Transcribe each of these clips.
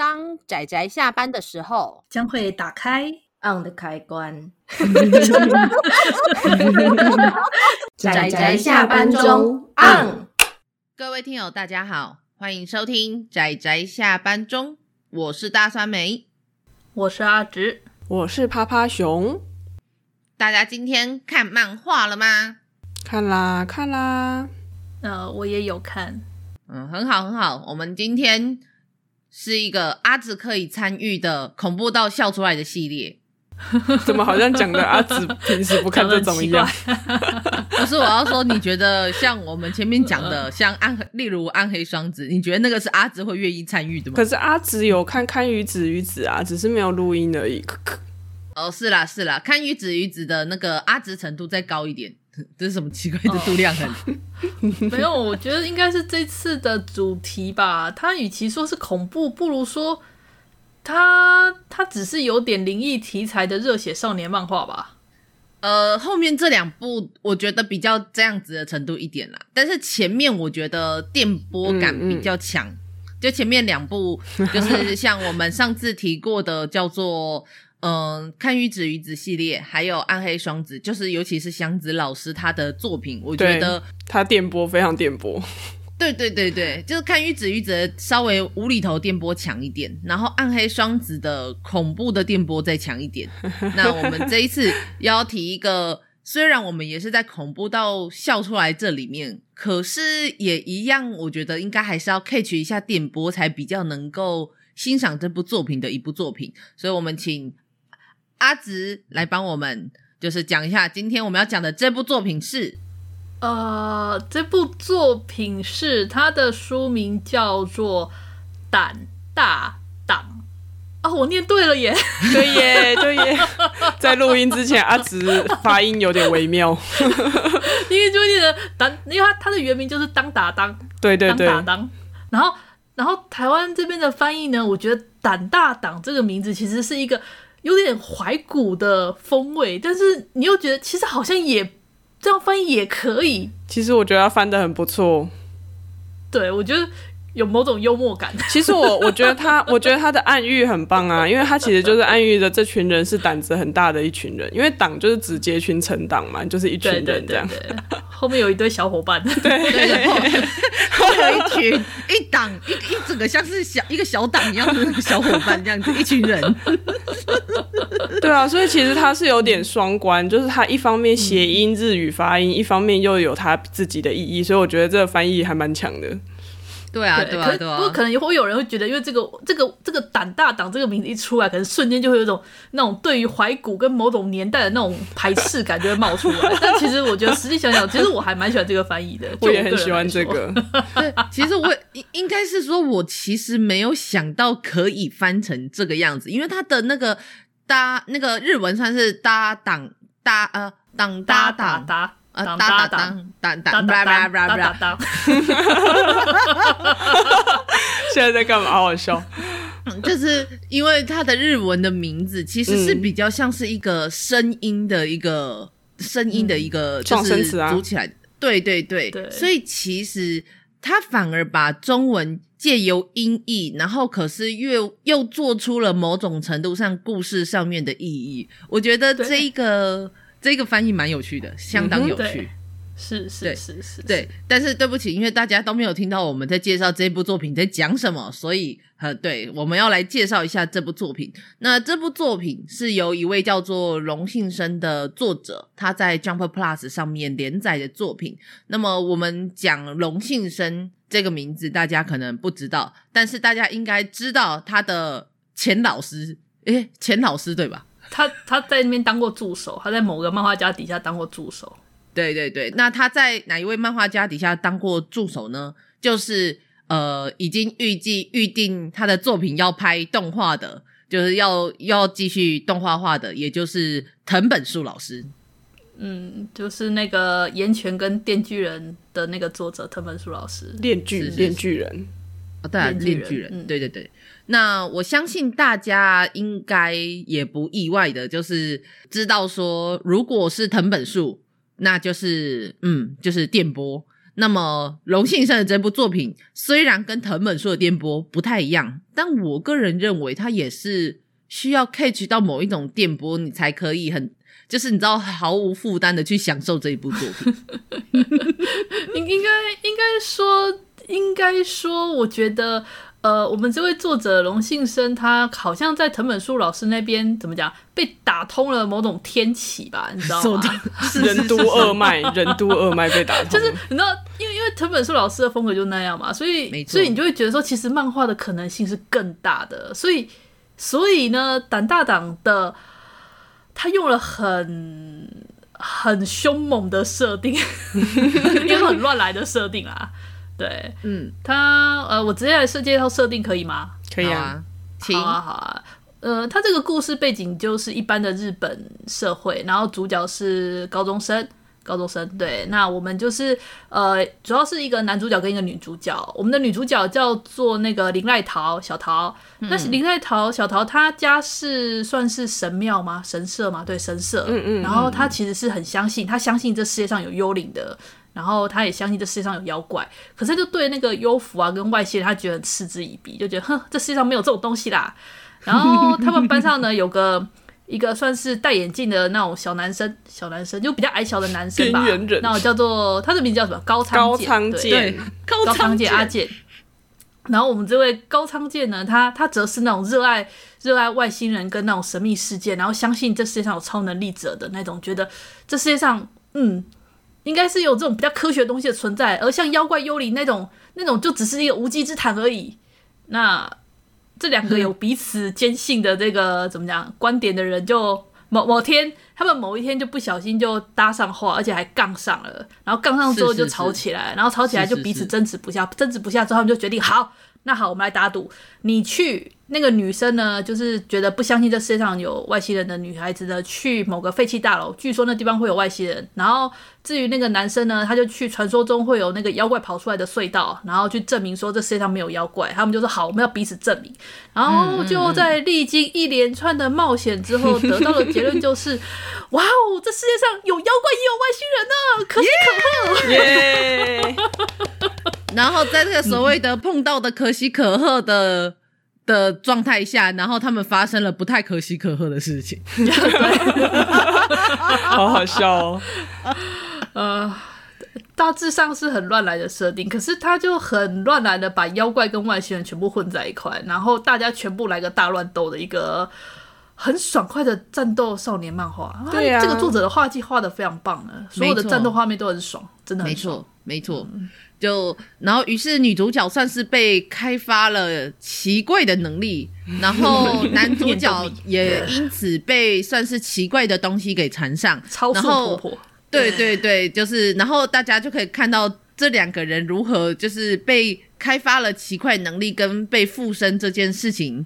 当仔仔下班的时候，将会打开 on 的开关。仔仔下班中 on。各位听友，大家好，欢迎收听仔仔下班中，我是大酸梅，我是阿直，我是趴趴熊。大家今天看漫画了吗？看啦，看啦。呃，我也有看。嗯，很好，很好。我们今天是一个阿紫可以参与的恐怖到笑出来的系列。怎么好像讲的阿紫平时不看这种一样？不是，我要说，你觉得像我们前面讲的，像暗，例如暗黑双子，你觉得那个是阿紫会愿意参与的吗？可是阿紫有看《堪舆子鱼子》啊，只是没有录音而已。哦，是啦，是啦，《堪舆子鱼子》的那个阿紫程度再高一点。这是什么奇怪的度量衡？没有，我觉得应该是这次的主题吧。它与其说是恐怖，不如说它它只是有点灵异题材的热血少年漫画吧。呃，后面这两部我觉得比较这样子的程度一点啦，但是前面我觉得电波感比较强。嗯嗯，就前面两部就是像我们上次提过的叫做。嗯，看玉子与子系列，还有暗黑双子，就是尤其是祥子老师他的作品，我觉得他电波非常电波。对对对对，就是看玉子与子稍微无厘头电波强一点，然后暗黑双子的恐怖的电波再强一点。那我们这一次要提一个，虽然我们也是在恐怖到笑出来这里面，可是也一样，我觉得应该还是要 catch 一下电波，才比较能够欣赏这部作品的一部作品。所以我们请。阿直来帮我们，就是讲一下今天我们要讲的这部作品是，呃，这部作品是它的书名叫做《胆大党》哦，我念对了耶，对耶，对耶，在录音之前，阿直发音有点微妙，因为就念的胆，因为他他的原名就是当打当，对对对，当打当，然后然后台湾这边的翻译呢，我觉得“胆大党”这个名字其实是一个。有点怀古的风味，但是你又觉得其实好像也这样翻译也可以。其实我觉得他翻的很不错。对，我觉得有某种幽默感。其实我 我觉得他，我觉得他的暗喻很棒啊，因为他其实就是暗喻的这群人是胆子很大的一群人，因为党就是指结群成党嘛，就是一群人这样。对对对对后面有一堆小伙伴，对，对，对，后面有一群一党一一整个像是小一个小党一样的小伙伴这样子，一群人。对啊，所以其实他是有点双关，就是他一方面谐音日语发音，嗯，一方面又有他自己的意义，所以我觉得这个翻译还蛮强的。对啊，对啊，对啊。不过可能也会有人会觉得，因为这个这个这个胆大党这个名字一出来，可能瞬间就会有一种那种对于怀古跟某种年代的那种排斥感就会冒出来。但其实我觉得实际想想，其实我还蛮喜欢这个翻译的。我，我也很喜欢这个。对，其实我应应该是说，我其实没有想到可以翻成这个样子，因为它的那个搭那个日文算是搭档搭呃档搭档。当当当当当 现在在干嘛？好好笑。就是因为它的日文的名字其实是比较像是一个声音的一个声音的一个就是组起来。对对对。所以其实他反而把中文借由音译然后可是又又做出了某种程度上故事上面的意义。我觉得这一个这个翻译蛮有趣的，相当有趣，嗯、是是是是，对。但是对不起，因为大家都没有听到我们在介绍这部作品在讲什么，所以呃，对，我们要来介绍一下这部作品。那这部作品是由一位叫做龙幸生的作者，他在 Jump Plus 上面连载的作品。那么我们讲龙幸生这个名字，大家可能不知道，但是大家应该知道他的前老师，诶，前老师对吧？他他在那边当过助手，他在某个漫画家底下当过助手。对对对，那他在哪一位漫画家底下当过助手呢？就是呃，已经预计预定他的作品要拍动画的，就是要要继续动画化的，也就是藤本树老师。嗯，就是那个《岩泉》跟《电锯人》的那个作者藤本树老师，《电锯电锯人》哦，对啊，《电锯人》，对对对。那我相信大家应该也不意外的，就是知道说，如果是藤本树，那就是嗯，就是电波。那么龙庆生的这部作品虽然跟藤本树的电波不太一样，但我个人认为它也是需要 catch 到某一种电波，你才可以很就是你知道毫无负担的去享受这一部作品。应应该应该说应该说，我觉得。呃，我们这位作者龙信生，他好像在藤本树老师那边怎么讲，被打通了某种天启吧，你知道吗？任督二脉，任督二脉被打通，就是你知道，因为因为藤本树老师的风格就那样嘛，所以所以你就会觉得说，其实漫画的可能性是更大的，所以所以呢，胆大党的他用了很很凶猛的设定，也很乱来的设定啊。对，嗯，他呃，我直接来设计一套设定可以吗？可以啊，好啊，好啊。呃，他这个故事背景就是一般的日本社会，然后主角是高中生，高中生。对，那我们就是呃，主要是一个男主角跟一个女主角。我们的女主角叫做那个林濑桃，小桃。那是林濑桃，小桃，她家是算是神庙吗？神社吗？对，神社。嗯嗯。然后她其实是很相信，她相信这世界上有幽灵的。然后他也相信这世界上有妖怪，可是他就对那个幽浮啊跟外星人，他觉得很嗤之以鼻，就觉得哼，这世界上没有这种东西啦。然后他们班上呢有个一个算是戴眼镜的那种小男生，小男生就比较矮小的男生吧，那我叫做他的名字叫什么？高仓健，对，高仓健阿健。然后我们这位高仓健呢，他他则是那种热爱热爱外星人跟那种神秘世界，然后相信这世界上有超能力者的那种，觉得这世界上嗯。应该是有这种比较科学的东西的存在，而像妖怪、幽灵那种，那种就只是一个无稽之谈而已。那这两个有彼此坚信的这个怎么讲观点的人，就某某天，他们某一天就不小心就搭上话，而且还杠上了。然后杠上之后就吵起来，然后吵起来就彼此争执不下，争执不下之后，他们就决定好。那好，我们来打赌。你去那个女生呢，就是觉得不相信这世界上有外星人的女孩子呢，去某个废弃大楼，据说那地方会有外星人。然后至于那个男生呢，他就去传说中会有那个妖怪跑出来的隧道，然后去证明说这世界上没有妖怪。他们就说好，我们要彼此证明。然后就在历经一连串的冒险之后，得到的结论就是：哇哦，这世界上有妖怪也有外星人呢，可喜可贺。yeah! yeah! 然后在这个所谓的碰到的可喜可贺的的状态下，然后他们发生了不太可喜可贺的事情，好好笑哦。呃，大致上是很乱来的设定，可是他就很乱来的把妖怪跟外星人全部混在一块，然后大家全部来个大乱斗的一个很爽快的战斗少年漫画。对啊，这个作者的画技画的非常棒呢，所有的战斗画面都很爽，真的很爽，没错，没错。嗯就然后，于是女主角算是被开发了奇怪的能力，然后男主角也 因此被算是奇怪的东西给缠上。超速婆婆，对对对，就是，然后大家就可以看到这两个人如何就是被开发了奇怪能力跟被附身这件事情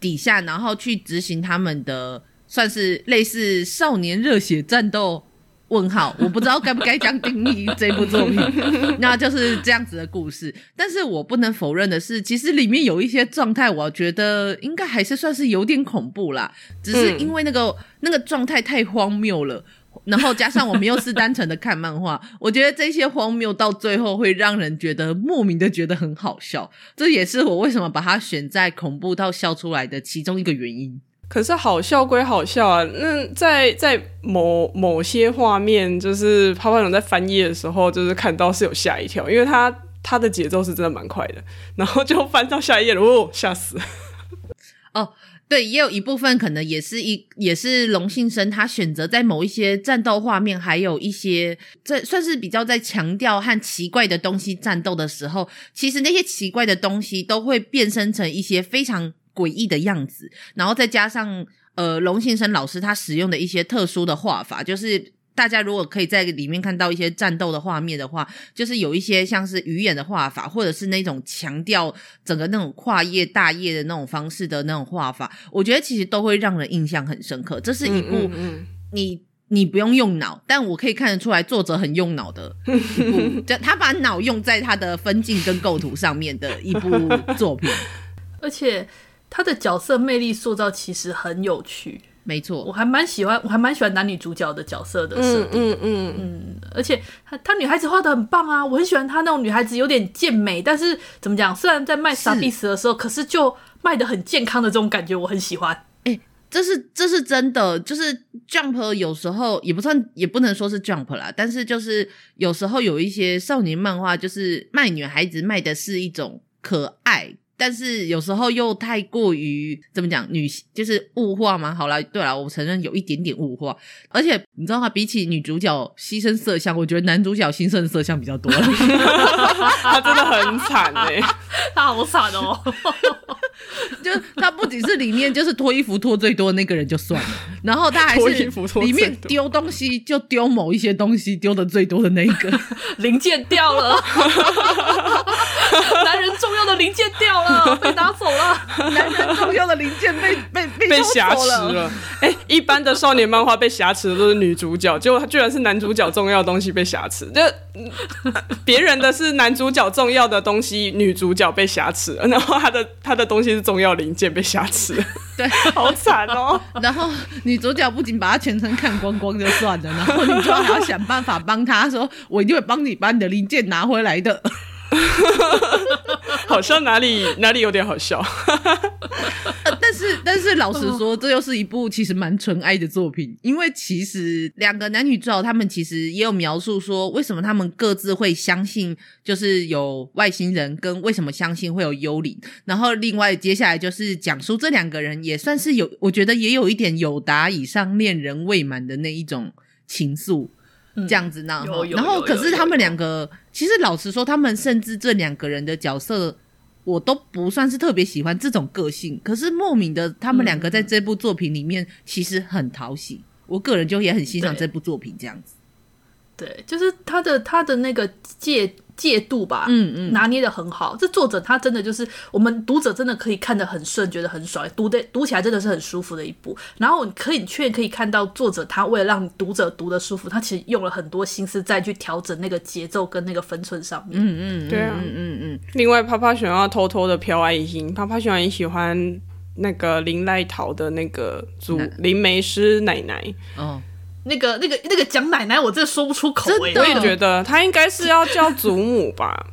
底下，然后去执行他们的算是类似少年热血战斗。问号，我不知道该不该这样定义这部作品，那就是这样子的故事。但是我不能否认的是，其实里面有一些状态，我觉得应该还是算是有点恐怖啦。只是因为那个、嗯、那个状态太荒谬了，然后加上我们又是单纯的看漫画，我觉得这些荒谬到最后会让人觉得莫名的觉得很好笑。这也是我为什么把它选在恐怖到笑出来的其中一个原因。可是好笑归好笑啊，那在在某某些画面，就是泡泡龙在翻页的时候，就是看到是有吓一跳，因为他他的节奏是真的蛮快的，然后就翻到下一页了，哦，吓死！哦，对，也有一部分可能也是一也是龙信生他选择在某一些战斗画面，还有一些在算是比较在强调和奇怪的东西战斗的时候，其实那些奇怪的东西都会变身成一些非常。诡异的样子，然后再加上呃龙先生老师他使用的一些特殊的画法，就是大家如果可以在里面看到一些战斗的画面的话，就是有一些像是鱼眼的画法，或者是那种强调整个那种跨页大页的那种方式的那种画法，我觉得其实都会让人印象很深刻。这是一部你你不用用脑，但我可以看得出来作者很用脑的 一部，就他把脑用在他的分镜跟构图上面的一部作品，而且。他的角色魅力塑造其实很有趣，没错，我还蛮喜欢，我还蛮喜欢男女主角的角色的设定，嗯嗯嗯，嗯，而且她她女孩子画的很棒啊，我很喜欢她那种女孩子有点健美，但是怎么讲，虽然在卖傻逼死的时候，可是就卖的很健康的这种感觉，我很喜欢。这是这是真的，就是 Jump 有时候也不算，也不能说是 Jump 啦，但是就是有时候有一些少年漫画，就是卖女孩子卖的是一种可爱。但是有时候又太过于怎么讲，女就是物化吗？好了，对了，我承认有一点点物化。而且你知道吗？比起女主角牺牲色相，我觉得男主角牺牲色相比较多。他真的很惨哎、欸，他好惨哦。就他不仅是里面就是脱衣服脱最多的那个人就算了，然后他还是里面丢东西就丢某一些东西丢的最多的那一个 零件掉了，男人重要的零件掉了，被拿走了，男人重要的零件被被被被挟持了。哎、欸，一般的少年漫画被挟持的都是女主角，结果他居然是男主角重要的东西被挟持，就 别人的是男主角重要的东西，女主角被挟持，然后他的他的东西是重要零件被挟持，对，好惨哦。然后女主角不仅把他全程看光光就算了，然后女主角还要想办法帮他说：“我一定会帮你把你的零件拿回来的。” 好像哪里哪里有点好笑，但是但是老实说，这又是一部其实蛮纯爱的作品，因为其实两个男女主角他们其实也有描述说，为什么他们各自会相信就是有外星人，跟为什么相信会有幽灵。然后另外接下来就是讲述这两个人也算是有，我觉得也有一点友达以上恋人未满的那一种情愫。这样子呢，然后可是他们两个，其实老实说，他们甚至这两个人的角色，我都不算是特别喜欢这种个性。可是莫名的，他们两个在这部作品里面其实很讨喜，我个人就也很欣赏这部作品这样子。对，就是他的他的那个界。戒度吧，嗯嗯，拿捏的很好。这作者他真的就是我们读者真的可以看得很顺，觉得很爽，读的读起来真的是很舒服的一部。然后你可以确可以看到作者他为了让读者读得舒服，他其实用了很多心思再去调整那个节奏跟那个分寸上面。嗯嗯，对啊，嗯嗯嗯。另外，趴趴熊要偷偷的飘爱心，趴趴熊也喜欢那个林赖桃的那个祖灵媒师奶奶。哦。那个、那个、那个蒋奶奶，我真的说不出口。我也觉得她应该是要叫祖母吧。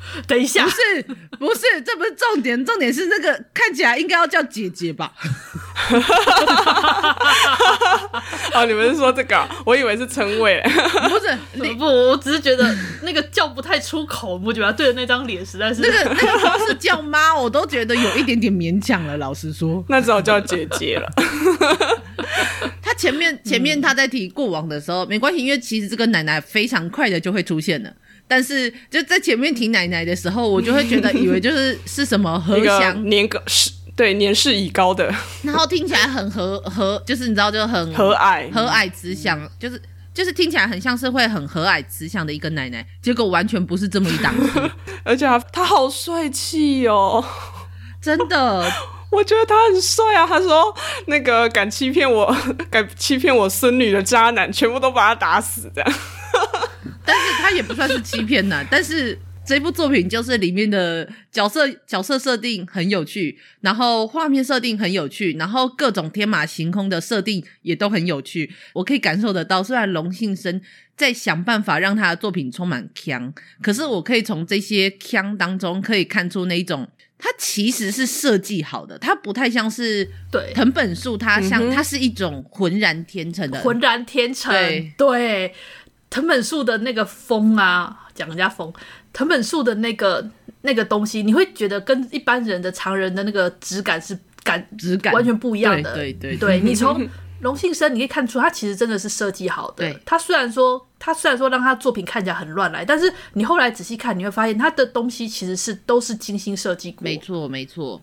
等一下，不是，不是，这不是重点，重点是那个看起来应该要叫姐姐吧？哦，你们是说这个？我以为是称谓。不是，你不，我只是觉得那个叫不太出口，我觉得对着那张脸实在是那个那个光是叫妈，我都觉得有一点点勉强了。老实说，那只好叫姐姐了。他前面前面他在提过往的时候、嗯、没关系，因为其实这个奶奶非常快的就会出现了。但是就在前面提奶奶的时候，我就会觉得以为就是是什么和祥。年个是对年事已高的，然后听起来很和 和，就是你知道就很和蔼。和蔼慈祥，就是就是听起来很像是会很和蔼慈祥的一个奶奶，结果完全不是这么一档子，而且他他好帅气哦，真的，我觉得他很帅啊。他说那个敢欺骗我、敢欺骗我孙女的渣男，全部都把他打死这样。但是他也不算是欺骗呐，但是这部作品就是里面的角色角色设定很有趣，然后画面设定很有趣，然后各种天马行空的设定也都很有趣。我可以感受得到，虽然龙幸生在想办法让他的作品充满腔，可是我可以从这些腔当中可以看出那一种，它其实是设计好的，它不太像是对藤本树，它像它是一种浑然天成的浑然天成，对。对藤本树的那个风啊，讲人家风，藤本树的那个那个东西，你会觉得跟一般人的常人的那个质感是感质感完全不一样的。对对对，对，你从 龙幸生你可以看出，它其实真的是设计好的。对，他虽然说他虽然说让他作品看起来很乱来，但是你后来仔细看，你会发现他的东西其实是都是精心设计过。没错没错，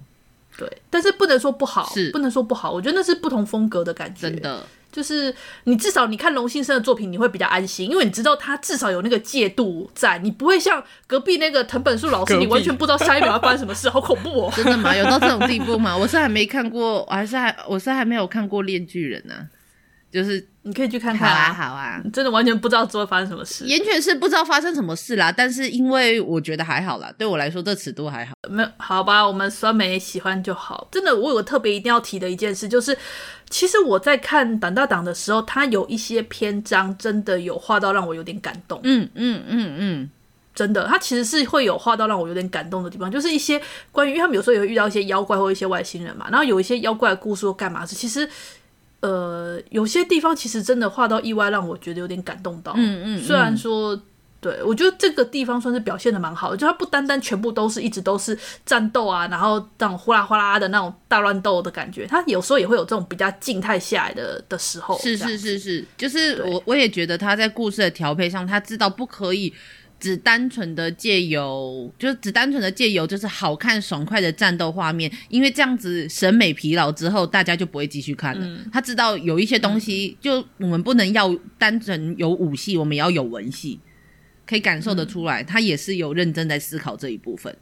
对，但是不能说不好，是不能说不好，我觉得那是不同风格的感觉，真的。就是你至少你看龙幸生的作品，你会比较安心，因为你知道他至少有那个戒度在，你不会像隔壁那个藤本树老师，你完全不知道下一秒要发生什么事，好恐怖哦！真的吗？有到这种地步吗？我是还没看过，我还是还我是还没有看过《链锯人》呢。就是你可以去看看啊好啊，真的完全不知道之后发生什么事。完全是不知道发生什么事啦，但是因为我觉得还好啦，对我来说这尺度还好。没有好吧，我们酸梅喜欢就好。真的，我有个特别一定要提的一件事，就是其实我在看胆大党的时候，他有一些篇章真的有画到让我有点感动。嗯嗯嗯嗯，真的，他其实是会有画到让我有点感动的地方，就是一些关于，因为他们有时候也会遇到一些妖怪或一些外星人嘛，然后有一些妖怪的故事或干嘛是，其实呃有些地方其实真的画到意外，让我觉得有点感动到。嗯嗯嗯虽然说。对，我觉得这个地方算是表现的蛮好的，就它不单单全部都是一直都是战斗啊，然后这种呼啦呼啦的那种大乱斗的感觉，它有时候也会有这种比较静态下来的的时候。是是是是，就是我我也觉得他在故事的调配上，他知道不可以只单纯的借由，就是只单纯的借由就是好看爽快的战斗画面，因为这样子审美疲劳之后，大家就不会继续看了。嗯、他知道有一些东西，就我们不能要单纯有武戏，我们也要有文戏。可以感受得出来，他也是有认真在思考这一部分，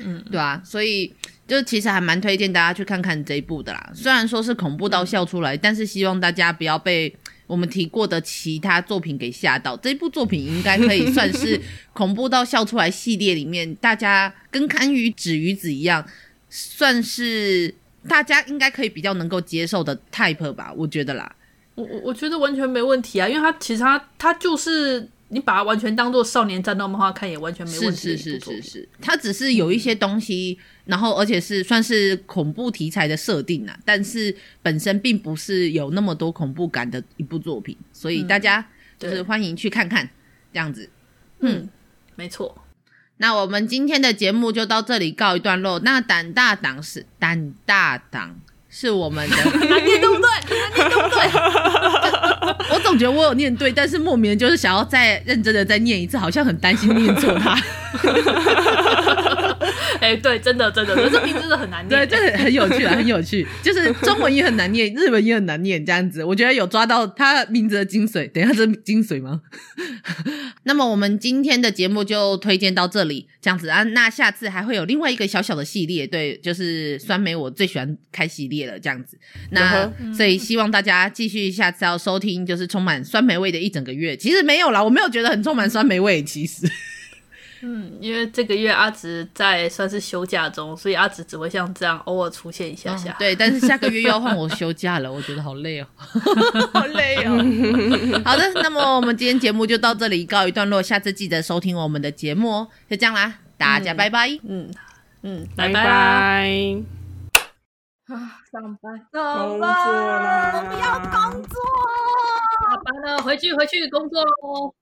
嗯，对啊，所以就其实还蛮推荐大家去看看这一部的啦。虽然说是恐怖到笑出来，但是希望大家不要被我们提过的其他作品给吓到。这部作品应该可以算是 恐怖到笑出来系列里面，大家跟堪舆纸鱼子一样，算是大家应该可以比较能够接受的 type 吧，我觉得啦。我我我觉得完全没问题啊，因为它其实它它就是。你把它完全当做少年战斗漫画看，也完全没问题。是是是是是，它只是有一些东西，嗯、然后而且是算是恐怖题材的设定啊，但是本身并不是有那么多恐怖感的一部作品，所以大家就是欢迎去看看、嗯、这样子。嗯，嗯没错。那我们今天的节目就到这里告一段落。那胆大党是胆大党。是我们的，对不对？对不对？我觉得我有念对，但是莫名的就是想要再认真的再念一次，好像很担心念错它。哎、欸，对，真的真的，可是名字真的很难念。对，这很有趣啊，很有趣。就是中文也很难念，日文也很难念，这样子，我觉得有抓到他名字的精髓。等一下，这是精髓吗？那么我们今天的节目就推荐到这里，这样子啊。那下次还会有另外一个小小的系列，对，就是酸梅，我最喜欢开系列了，这样子。那所以希望大家继续下次要收听，就是充满酸梅味的一整个月。其实没有啦，我没有觉得很充满酸梅味，其实。嗯，因为这个月阿直在算是休假中，所以阿直只会像这样偶尔出现一下下。哦、对，但是下个月又要换我休假了，我觉得好累哦，好累哦。好的，那么我们今天节目就到这里告一段落，下次记得收听我们的节目哦。就这样啦，大家拜拜。嗯嗯，拜拜。拜拜啊，上班，上班，工作啦，我不要工作，下班了，回去回去工作喽。